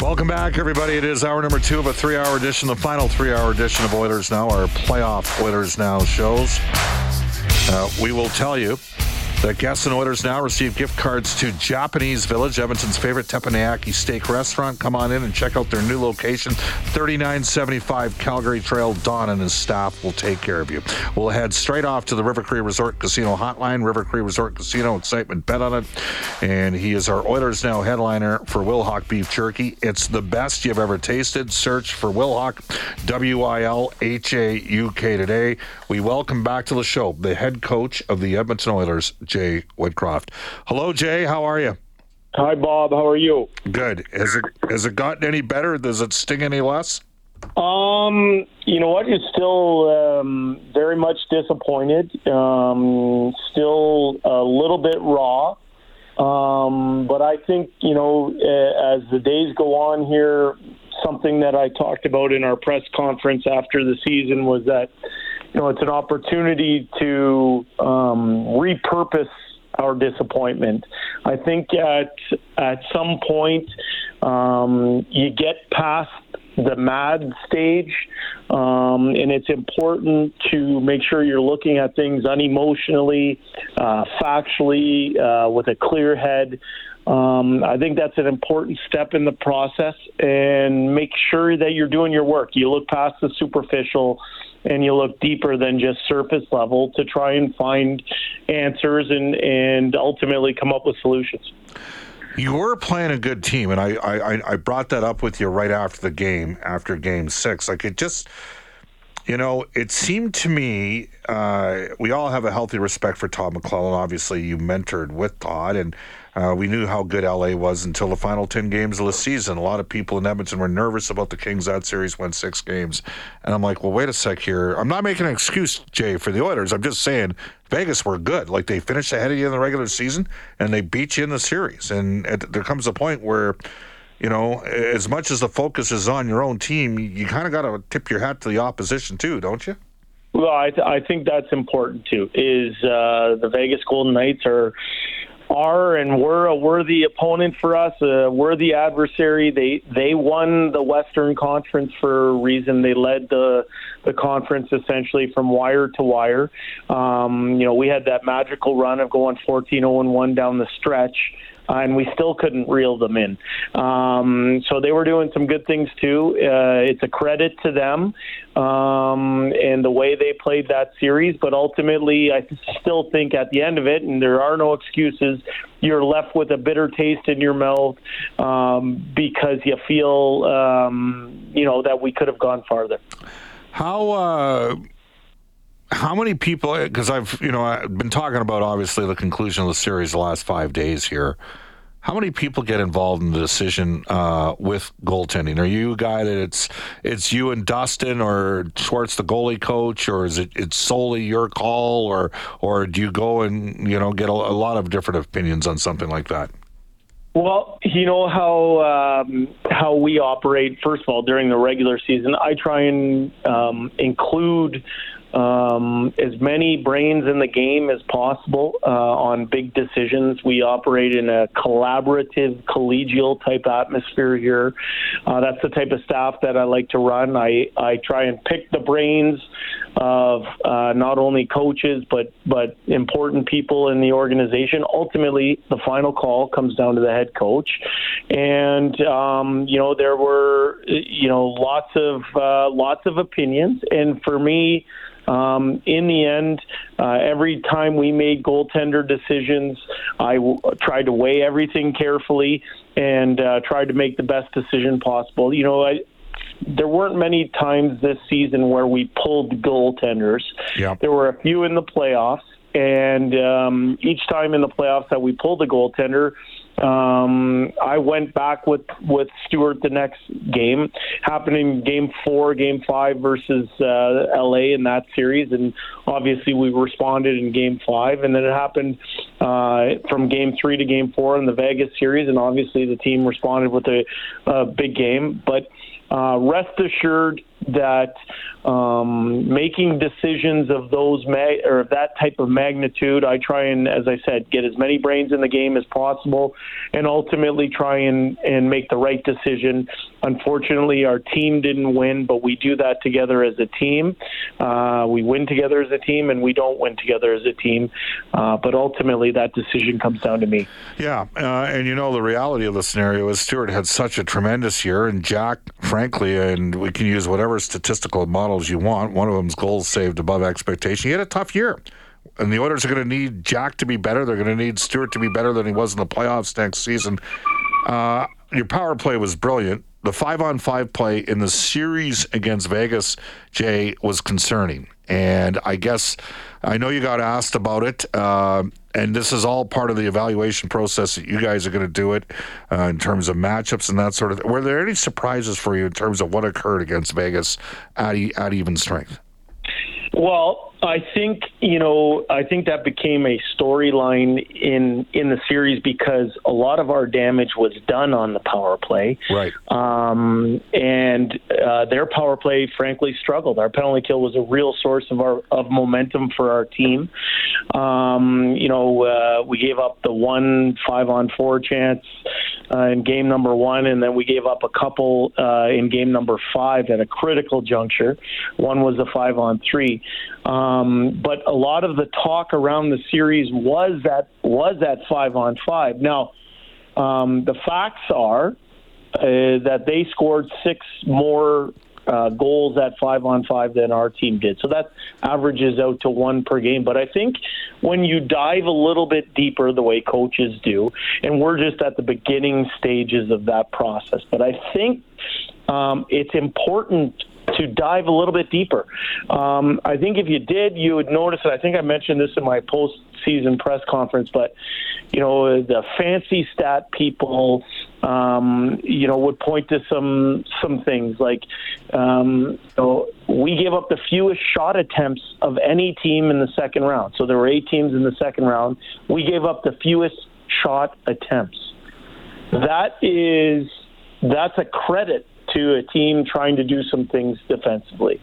Welcome back, everybody. It is hour number two of a three hour edition, the final three hour edition of Oilers Now, our playoff Oilers Now shows. Uh, we will tell you that guests and Oilers Now receive gift cards to Japanese Village, Edmonton's favorite teppanyaki steak restaurant. Come on in and check out their new location, 3975 Calgary Trail. Don and his staff will take care of you. We'll head straight off to the River Cree Resort Casino hotline. River Cree Resort Casino, excitement bet on it. And he is our Oilers Now headliner for Wilhauk Beef Jerky. It's the best you've ever tasted. Search for Wilhauk, W I L H A U K today. We welcome back to the show the head coach of the Edmonton Oilers, Jay Woodcroft. Hello, Jay. How are you? Hi, Bob. How are you? Good. Has it has it gotten any better? Does it sting any less? Um, you know what? It's still um, very much disappointed. Um, still a little bit raw. Um, but I think you know, as the days go on here, something that I talked about in our press conference after the season was that you know it's an opportunity to um, repurpose our disappointment. I think at at some point um, you get past the mad stage, um, and it's important to make sure you're looking at things unemotionally, uh, factually, uh, with a clear head. Um, I think that's an important step in the process, and make sure that you're doing your work. You look past the superficial and you look deeper than just surface level to try and find answers and, and ultimately come up with solutions. You were playing a good team, and I, I, I brought that up with you right after the game, after game six. Like it just, you know, it seemed to me uh, we all have a healthy respect for Todd McLellan. Obviously, you mentored with Todd, and uh, we knew how good LA was until the final 10 games of the season. A lot of people in Edmonton were nervous about the Kings. That series went six games. And I'm like, well, wait a sec here. I'm not making an excuse, Jay, for the Oilers. I'm just saying Vegas were good. Like they finished ahead of you in the regular season and they beat you in the series. And there comes a point where you know, as much as the focus is on your own team, you kind of got to tip your hat to the opposition too, don't you? Well, I, th- I think that's important too. Is uh, the Vegas Golden Knights are are and were a worthy opponent for us, a worthy adversary. They they won the Western Conference for a reason. They led the the conference essentially from wire to wire. Um, you know, we had that magical run of going 14-0 and 1 down the stretch uh, and we still couldn't reel them in. Um, so they were doing some good things too. Uh, it's a credit to them um, and the way they played that series. But ultimately, I still think at the end of it, and there are no excuses, you're left with a bitter taste in your mouth um, because you feel, um, you know, that we could have gone farther. How uh, how many people? Because I've you know I've been talking about obviously the conclusion of the series the last five days here. How many people get involved in the decision uh, with goaltending? Are you a guy that it's it's you and Dustin or Schwartz, the goalie coach, or is it it's solely your call, or or do you go and you know get a, a lot of different opinions on something like that? Well, you know how um, how we operate. First of all, during the regular season, I try and um, include um, as many brains in the game as possible uh, on big decisions. We operate in a collaborative, collegial type atmosphere here. Uh, that's the type of staff that I like to run. I, I try and pick the brains of uh, not only coaches but but important people in the organization. Ultimately, the final call comes down to the head coach, and um, you know there were you know lots of uh, lots of opinions, and for me. Um, in the end, uh, every time we made goaltender decisions, I w- tried to weigh everything carefully and uh, tried to make the best decision possible. You know, I, there weren't many times this season where we pulled goaltenders. There were a few in the playoffs, and um, each time in the playoffs that we pulled a goaltender, um, I went back with with Stuart the next game, happened in Game Four, Game Five versus uh, LA in that series, and obviously we responded in Game Five, and then it happened uh, from Game Three to Game Four in the Vegas series, and obviously the team responded with a, a big game, but. Uh, rest assured that um, making decisions of those ma- or of that type of magnitude, I try and, as I said, get as many brains in the game as possible, and ultimately try and and make the right decision. Unfortunately, our team didn't win, but we do that together as a team. Uh, we win together as a team, and we don't win together as a team. Uh, but ultimately, that decision comes down to me. Yeah, uh, and you know the reality of the scenario is Stuart had such a tremendous year, and Jack, frankly, and we can use whatever statistical models you want. One of them's goals saved above expectation. He had a tough year. And the Oilers are going to need Jack to be better. They're going to need Stuart to be better than he was in the playoffs next season. Uh, your power play was brilliant. The five on five play in the series against Vegas, Jay, was concerning. And I guess I know you got asked about it. Uh, and this is all part of the evaluation process that you guys are going to do it uh, in terms of matchups and that sort of thing. Were there any surprises for you in terms of what occurred against Vegas at, at even strength? Well, I think you know I think that became a storyline in in the series because a lot of our damage was done on the power play, right? Um, and uh, their power play, frankly, struggled. Our penalty kill was a real source of our of momentum for our team. Um, you know, uh, we gave up the one five on four chance uh, in game number one, and then we gave up a couple uh, in game number five at a critical juncture. One was a five on three. Um, but a lot of the talk around the series was that was that five on five. Now, um, the facts are uh, that they scored six more uh, goals at five on five than our team did. So that averages out to one per game. But I think when you dive a little bit deeper, the way coaches do, and we're just at the beginning stages of that process, but I think um, it's important to dive a little bit deeper. Um, I think if you did, you would notice, I think I mentioned this in my post-season press conference, but you know the fancy stat people, um, you know, would point to some some things like um, you know, we gave up the fewest shot attempts of any team in the second round. So there were eight teams in the second round. We gave up the fewest shot attempts. That is that's a credit to a team trying to do some things defensively.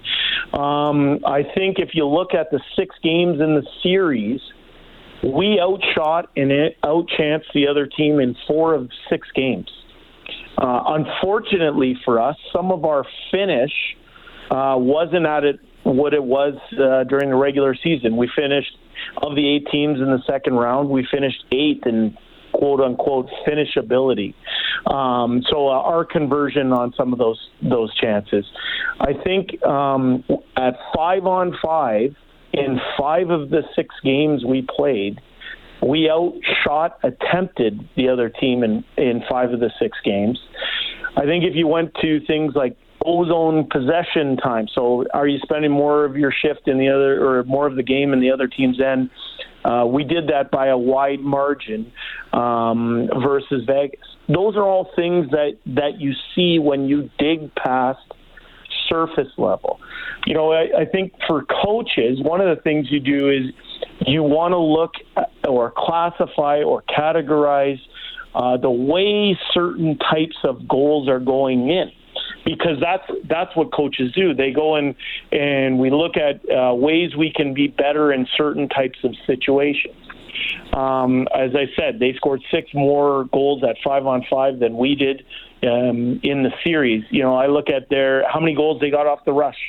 Um, I think if you look at the six games in the series, we outshot and outchanced the other team in four of six games. Uh, unfortunately for us, some of our finish uh, wasn't at it what it was uh, during the regular season. We finished of the eight teams in the second round, we finished eighth in quote unquote finishability. Um, so uh, our conversion on some of those those chances, I think um, at five on five in five of the six games we played, we outshot attempted the other team in in five of the six games. I think if you went to things like ozone possession time. So, are you spending more of your shift in the other, or more of the game in the other team's end? Uh, we did that by a wide margin um, versus Vegas. Those are all things that that you see when you dig past surface level. You know, I, I think for coaches, one of the things you do is you want to look or classify or categorize uh, the way certain types of goals are going in because that's that's what coaches do. They go in and we look at uh, ways we can be better in certain types of situations. Um, as I said, they scored six more goals at five on five than we did um, in the series. You know, I look at their how many goals they got off the rush.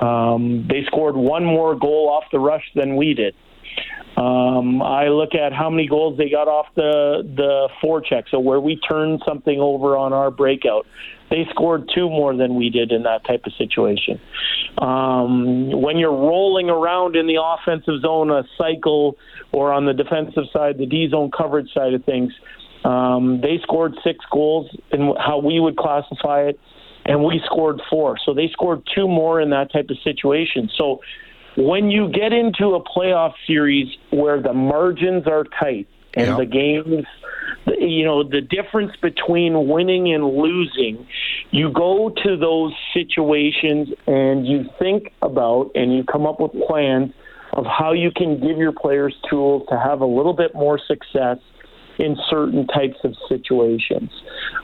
Um, they scored one more goal off the rush than we did. Um, I look at how many goals they got off the the forecheck, so where we turned something over on our breakout. They scored two more than we did in that type of situation. Um, when you're rolling around in the offensive zone, a cycle, or on the defensive side, the D zone coverage side of things, um, they scored six goals in how we would classify it. and we scored four. So they scored two more in that type of situation. So when you get into a playoff series where the margins are tight and Yep. the games you know the difference between winning and losing you go to those situations and you think about and you come up with plans of how you can give your players tools to have a little bit more success in certain types of situations.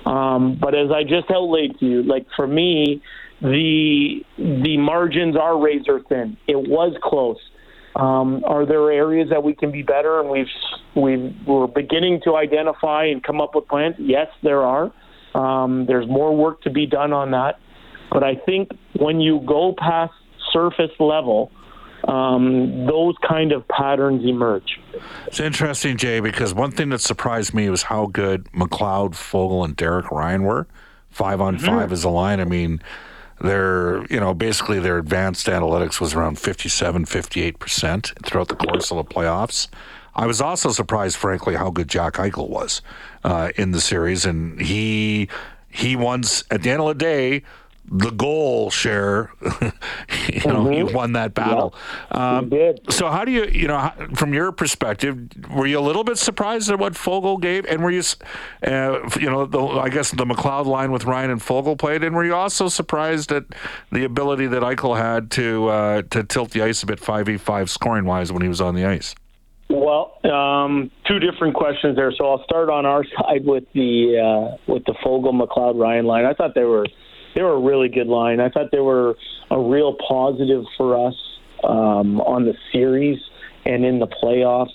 Um, but as I just outlaid to you, like for me, the the margins are razor thin. It was close. Um, are there areas that we can be better, and we've we've we're beginning to identify and come up with plans? Yes, there are. Um, there's more work to be done on that, but I think when you go past surface level, um, those kind of patterns emerge. It's interesting, Jay, because one thing that surprised me was how good McLeod, Foegele, and Derek Ryan were. Five on five as a line. I mean, their, you know, basically their advanced analytics was around 57, 58% throughout the course of the playoffs. I was also surprised, frankly, how good Jack Eichel was uh, in the series. And he, he once, at the end of the day, the goal share, you know, he won that battle. Um, did. so how do you, you know, from your perspective, were you a little bit surprised at what Foegele gave, and were you, uh, you know, the, I guess the McLeod line with Ryan and Foegele played, and were you also surprised at the ability that Eichel had to uh, to tilt the ice a bit five v five scoring wise when he was on the ice? Well, um, two different questions there. So I'll start on our side with the uh, with the Foegele McLeod Ryan line. I thought they were they were a really good line. I thought they were a real positive for us um, on the series and in the playoffs.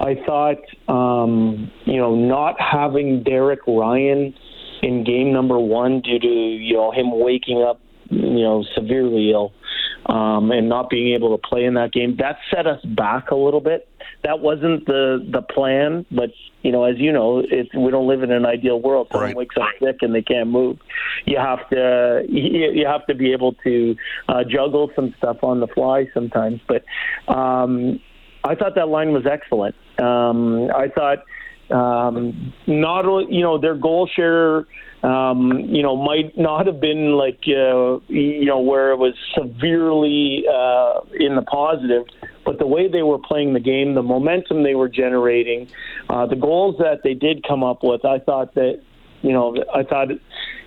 I thought um, you know not having Derek Ryan in game number one due to you know him waking up you know severely ill um, and not being able to play in that game that set us back a little bit. That wasn't the the plan but you know as you know it, we don't live in an ideal world. Someone Right. wakes up sick and they can't move. You have to you, you have to be able to uh, juggle some stuff on the fly sometimes but um, I thought that line was excellent. Um, I thought um, not you know their goal share um, you know might not have been like uh, you know where it was severely uh, in the positive, but the way they were playing the game, the momentum they were generating, uh, the goals that they did come up with, I thought that you know I thought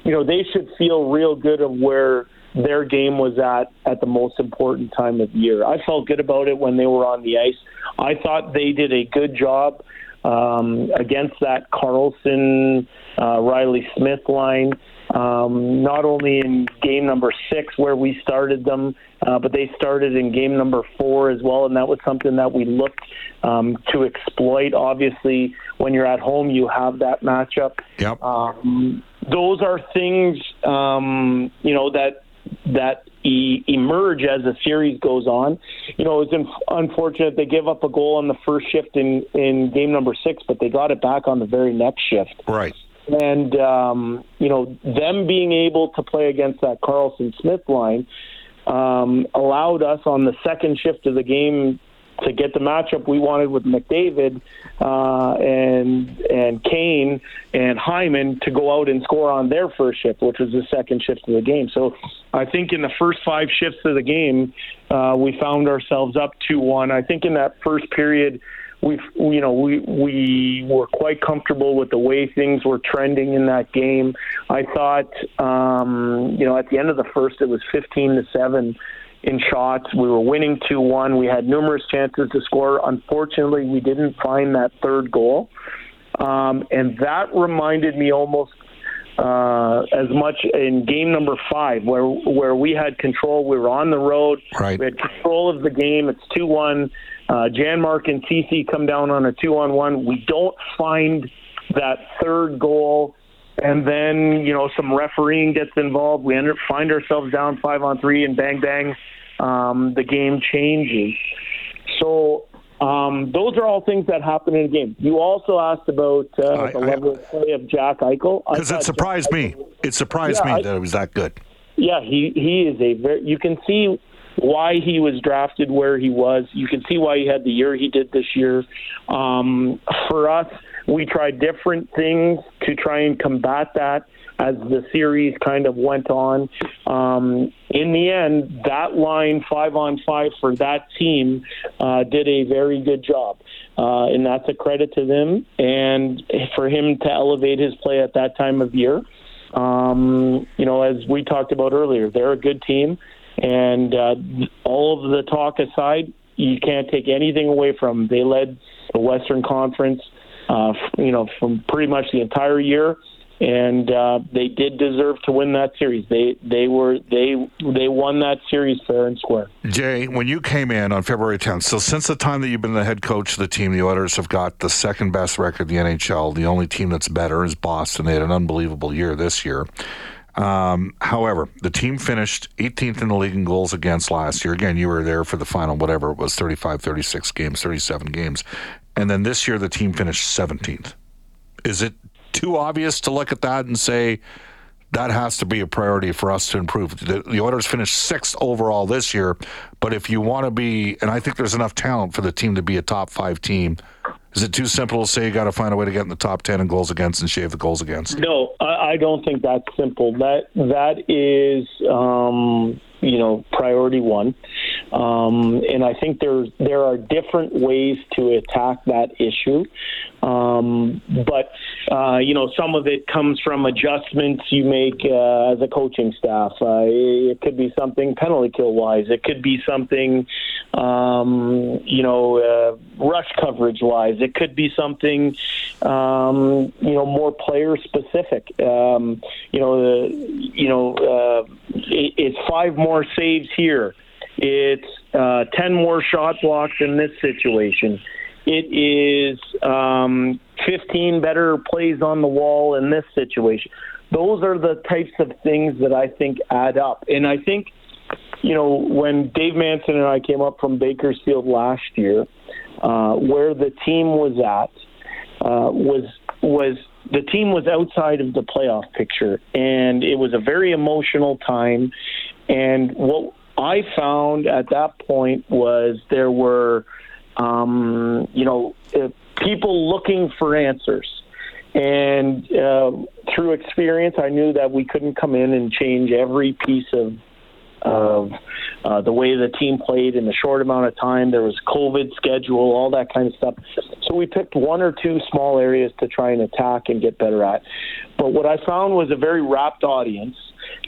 you know they should feel real good of where their game was at at the most important time of year. I felt good about it when they were on the ice. I thought they did a good job um, against that Karlsson uh, Reilly Smith line. Um, not only in game number six where we started them, uh, but they started in game number four as well, and that was something that we looked um, to exploit. Obviously, when you're at home, you have that matchup. Yep. Um, those are things um, you know that that e- emerge as the series goes on. You know, it's un- unfortunate they give up a goal on the first shift in in game number six, but they got it back on the very next shift. Right. And um, you know, them being able to play against that Karlsson Smith line um, allowed us on the second shift of the game to get the matchup we wanted with McDavid uh, and and Kane and Hyman to go out and score on their first shift, which was the second shift of the game. So I think in the first five shifts of the game, uh, we found ourselves up two one. I think in that first period. We, you know, we we were quite comfortable with the way things were trending in that game. I thought, um, you know, at the end of the first, it was 15 to seven in shots. We were winning 2 1. We had numerous chances to score. Unfortunately, we didn't find that third goal. Um, and that reminded me almost uh, as much in game number five, where where we had control. We were on the road. Right. We had control of the game. It's 2 1. Uh, Janmark and Ceci come down on a 2 on 1. We don't find that third goal and then you know some refereeing gets involved. We end up find ourselves down five on three, and bang bang, um, the game changes. So um, those are all things that happen in a game. You also asked about uh, I- the I- level of play of Jack Eichel Because it surprised Jack me. Eichel- It surprised Yeah, me I- that it was that good. yeah, he he is a very. You can see why he was drafted where he was. You can see why he had the year he did this year. Um, for us, we tried different things to try and combat that. as the series kind of went on. Um, in the end, that line five on five for that team uh, did a very good job. Uh, and that's a credit to them and for him to elevate his play at that time of year. Um, you know, as we talked about earlier, they're a good team. And uh, all of the talk aside, you can't take anything away from them. They led the Western Conference, uh, you know, from pretty much the entire year and uh, they did deserve to win that series. They they were they they won that series fair and square. Jay, when you came in on February 10th, so since the time that you've been the head coach of the team, the Oilers have got the second best record in the NHL. The only team that's better is Boston. They had an unbelievable year this year. Um, however, the team finished 18th in the league in goals against last year. Again, you were there for the final, whatever it was 35, 36 games, 37 games. And then this year, the team finished 17th. Is it too obvious to look at that and say that has to be a priority for us to improve. The, the Oilers finished sixth overall this year, but if you want to be, and I think there's enough talent for the team to be a top five team. Is it too simple to say you got to find a way to get in the top ten in goals against and shave the goals against? No, I, I don't think that's simple. That that is, um, you know, priority one. Um, and I think there's there are different ways to attack that issue. Um, but uh, you know, some of it comes from adjustments you make uh, as a coaching staff. Uh, it could be something penalty kill wise. It could be something, um, you know, uh, rush coverage wise. It could be something, um, you know, more player specific. Um, you know, the, you know, uh, it, it's five more saves here. It's uh, 10 more shot blocks in this situation. It is um, 15 better plays on the wall in this situation. Those are the types of things that I think add up. And I think, you know, when Dave Manson and I came up from Bakersfield last year, uh, where the team was at uh, was was the team was outside of the playoff picture, and it was a very emotional time. And what I found at that point was there were, um, you know, uh, people looking for answers. And uh, through experience, I knew that we couldn't come in and change every piece of of uh, the way the team played in a short amount of time. There was COVID schedule, all that kind of stuff. So we picked one or two small areas to try and attack and get better at. But what I found was a very rapt audience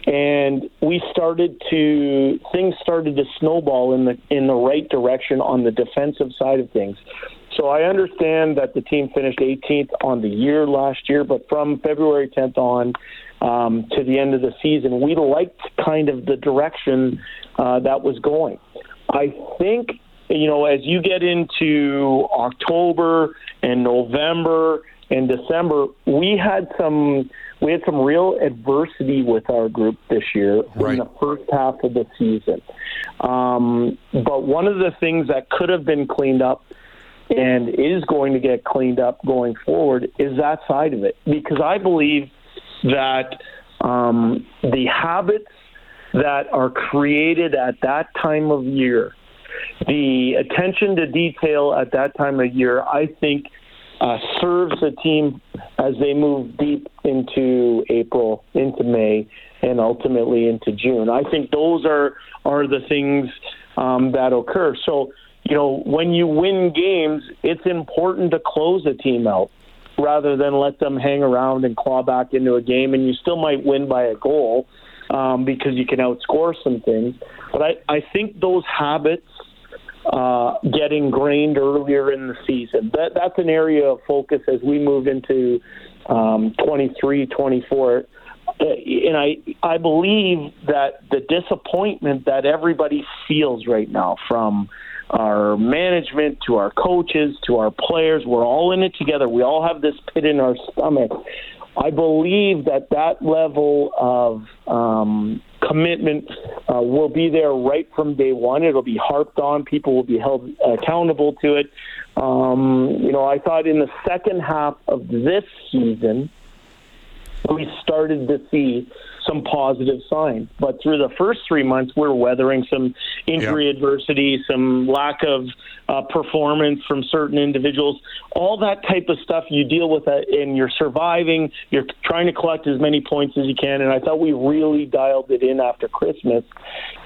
and we started to things started to snowball in the in the right direction on the defensive side of things. So I understand that the team finished 18th on the year last year, but from February 10th on um, to the end of the season, we liked kind of the direction uh, that was going. I think you know as you get into October and November and December, we had some we had some real adversity with our group this year right. in the first half of the season. Um, but one of the things that could have been cleaned up and is going to get cleaned up going forward is that side of it. Because I believe that um, the habits that are created at that time of year, the attention to detail at that time of year, I think – uh, serves the team as they move deep into April, into May, and ultimately into June. I think those are are the things um, that occur. So, you know, when you win games, it's important to close a team out rather than let them hang around and claw back into a game. And you still might win by a goal um, because you can outscore some things. But I, I think those habits uh, get ingrained earlier in the season. That, that's an area of focus as we move into um, 23, 24. Uh, and I, I believe that the disappointment that everybody feels right now from our management to our coaches to our players, we're all in it together. We all have this pit in our stomach. I believe that that level of um, commitment uh, will be there right from day one. It'll be harped on. People will be held accountable to it. Um, you know, I thought in the second half of this season, we started to see some positive signs. But through the first three months, we're weathering some injury yep. adversity, some lack of uh, performance from certain individuals, all that type of stuff you deal with, that, and you're surviving. You're trying to collect as many points as you can. And I thought we really dialed it in after Christmas.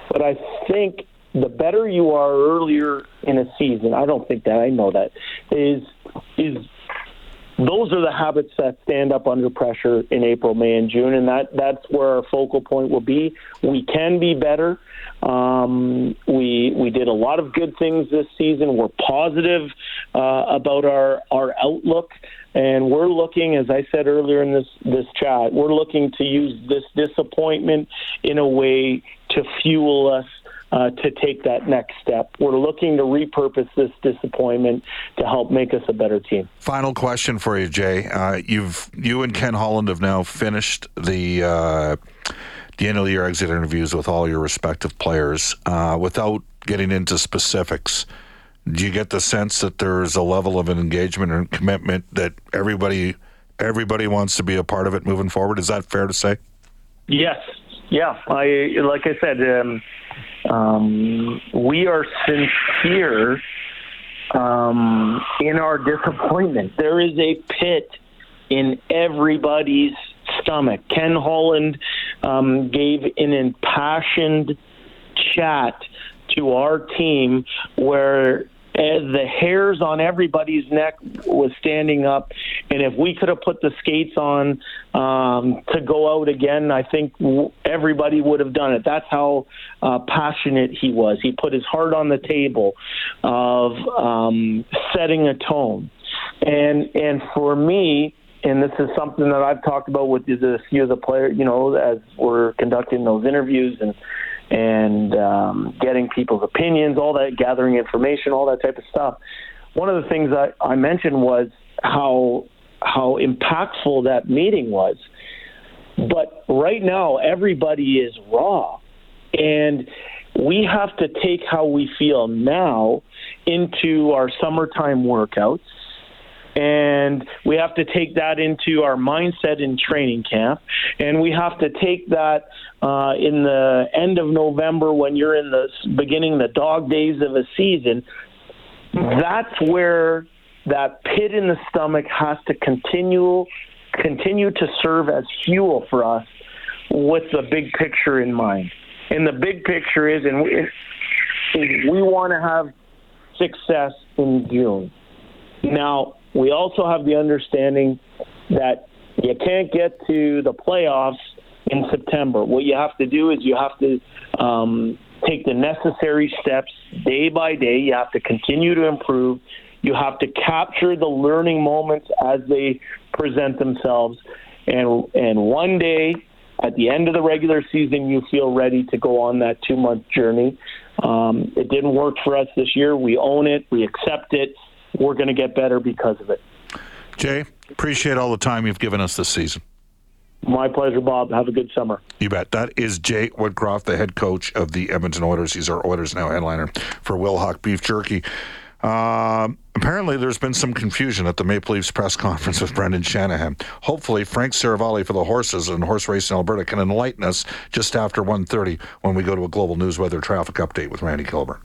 But I think the better you are earlier in a season, I don't think that I know that is is those are the habits that stand up under pressure in April, May, and June, and that that's where our focal point will be. We can be better. Um, we we did a lot of good things this season. We're positive uh, about our our outlook, and we're looking, as I said earlier in this this chat, we're looking to use this disappointment in a way to fuel us uh, to take that next step. We're looking to repurpose this disappointment to help make us a better team. Final question for you, Jay. Uh, you've you and Ken Holland have now finished the. Uh, the end of the year exit interviews with all your respective players. Uh, without getting into specifics, do you get the sense that there's a level of engagement and commitment that everybody everybody wants to be a part of it moving forward? Is that fair to say? Yes. Yeah. I like I said. Um, um, we are sincere um, in our disappointment. There is a pit in everybody's stomach. Ken Holland um, gave an impassioned chat to our team where as the hairs on everybody's neck was standing up. And if we could have put the skates on um, to go out again, I think everybody would have done it. That's how uh, passionate he was. He put his heart on the table of um, setting a tone. And and for me, and this is something that I've talked about with a few of the players, you know, as we're conducting those interviews and and um, getting people's opinions, all that, gathering information, all that type of stuff. One of the things I, I mentioned was how how impactful that meeting was. But right now, everybody is raw, and we have to take how we feel now into our summertime workouts and we have to take that into our mindset in training camp. And we have to take that uh, in the end of november when you're in the beginning the dog days of a season that's where that pit in the stomach has to continue continue to serve as fuel for us with the big picture in mind. And the big picture is and we, we want to have success in june. Now we also have the understanding that you can't get to the playoffs in September. What you have to do is you have to um, take the necessary steps day by day. You have to continue to improve. You have to capture the learning moments as they present themselves. And, and one day, at the end of the regular season, you feel ready to go on that two month journey. Um, it didn't work for us this year. We own it, we accept it, we're going to get better because of it. Jay, appreciate all the time you've given us this season. My pleasure, Bob. Have a good summer. You bet. That is Jay Woodcroft, the head coach of the Edmonton Oilers. He's our Oilers Now headliner for Wilhauk Beef Jerky. Uh, apparently, there's been some confusion at the Maple Leafs press conference with Brendan Shanahan. Hopefully, Frank Seravalli for the horses and horse race in Alberta can enlighten us just after 1.30 when we go to a global news weather traffic update with Randy Kilburn.